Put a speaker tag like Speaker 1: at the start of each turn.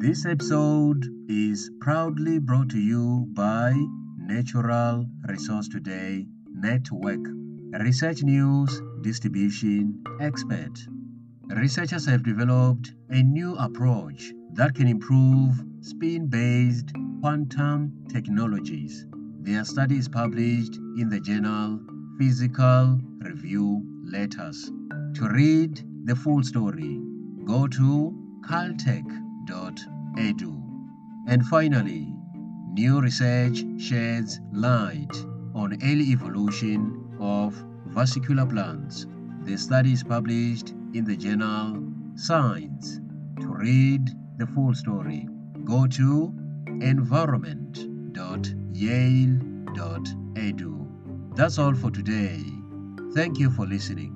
Speaker 1: This episode is proudly brought to you by Natural Resource Today Network, research news distribution expert. Researchers have developed a new approach that can improve spin based quantum technologies. Their study is published in the journal Physical Review Letters. To read the full story, go to caltech.edu. And finally, new research sheds light on early evolution of vascular plants. The study is published in the journal Science. To read the full story, go to environment.yale.edu. That's all for today. Thank you for listening.